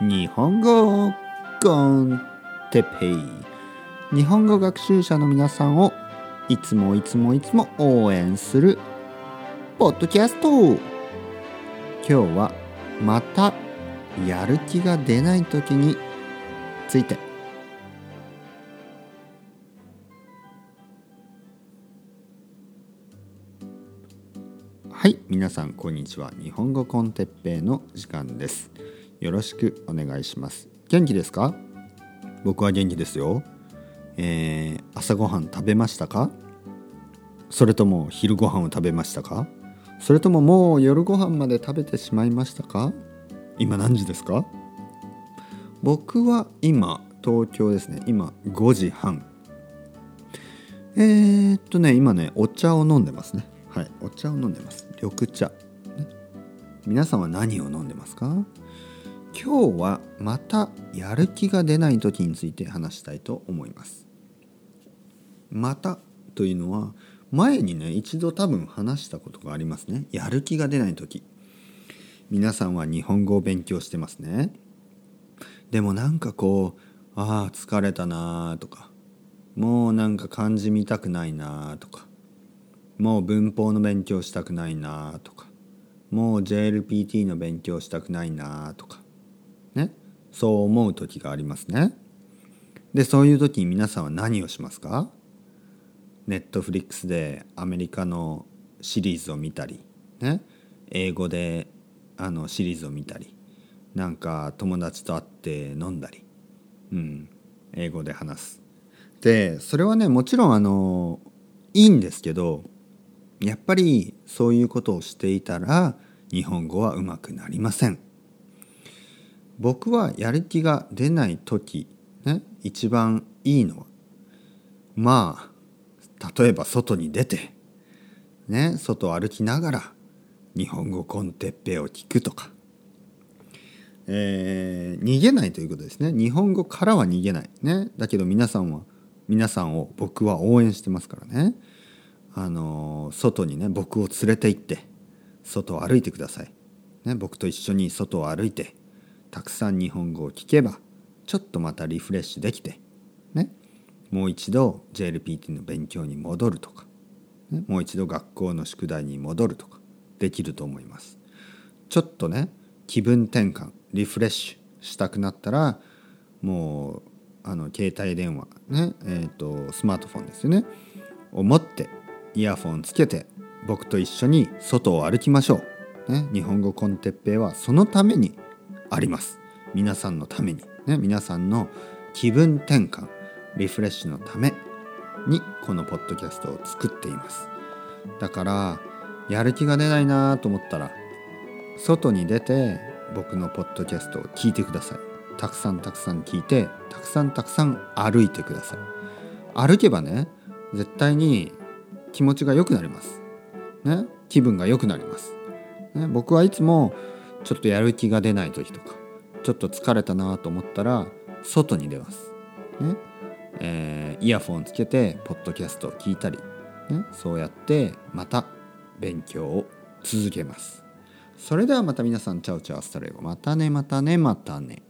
日本語コンテペイ。日本語学習者の皆さんをいつもいつもいつも応援するポッドキャスト。今日はまたやる気が出ない時について。はい皆さんこんにちは。日本語コンテッペイの時間です。よろしくお願いします。元気ですか？僕は元気ですよ。えー、朝ごはん食べましたか？それとも昼ご飯を食べましたか？それとももう夜ご飯まで食べてしまいましたか？今何時ですか？僕は今東京ですね。今5時半。えー、っとね今ねお茶を飲んでますね。はいお茶を飲んでます。緑茶、ね、皆さんは何を飲んでますか？今日はまたやる気が出ない時について話したいと思います。またというのは前にね一度多分話したことがありますね。やる気が出ない時。皆さんは日本語を勉強してますね。でもなんかこうああ疲れたなとか。もうなんか漢字見たくないなとか。もう文法の勉強したくないなとか。もう JLPT の勉強したくないなとか。そう思う時がありますねでそういう時に皆さんは何をしますか？ネットフリックスでアメリカのシリーズを見たり、ね、英語であのシリーズを見たりなんか友達と会って飲んだり、うん、英語で話す。でそれはねもちろんあのいいんですけどやっぱりそういうことをしていたら日本語はうまくなりません。僕はやる気が出ない時、ね、一番いいのはまあ例えば外に出て、ね、外を歩きながら日本語コンテッペを聞くとか、えー、逃げないということですね。日本語からは逃げない、ね、だけど皆さんは皆さんを僕は応援してますからね。あの外にね僕を連れて行って外を歩いてください、ね、僕と一緒に外を歩いてたくさん日本語を聞けばちょっとまたリフレッシュできてね。もう一度 JLPT の勉強に戻るとか、ね、もう一度学校の宿題に戻るとかできると思います。ちょっとね気分転換リフレッシュしたくなったらもうあの携帯電話ね。えーと、スマートフォンですよね。を持ってイヤフォンつけて僕と一緒に外を歩きましょう。ね、日本語コンテッペイはそのためにあります。皆さんのために、ね、皆さんの気分転換リフレッシュのためにこのポッドキャストを作っています。だからやる気が出ないなと思ったら外に出て僕のポッドキャストを聞いてください。たくさんたくさん聞いてたくさんたくさん歩いてください。歩けばね絶対に気持ちが良くなります。ね気分が良くなります、ね、僕はいつもちょっとやる気が出ない時とかちょっと疲れたなと思ったら外に出ますねえー、イヤフォンつけてポッドキャストを聞いたり、ね、そうやってまた勉強を続けます。それではまた皆さんチャオチャオスタレゴまたねまたねまたね。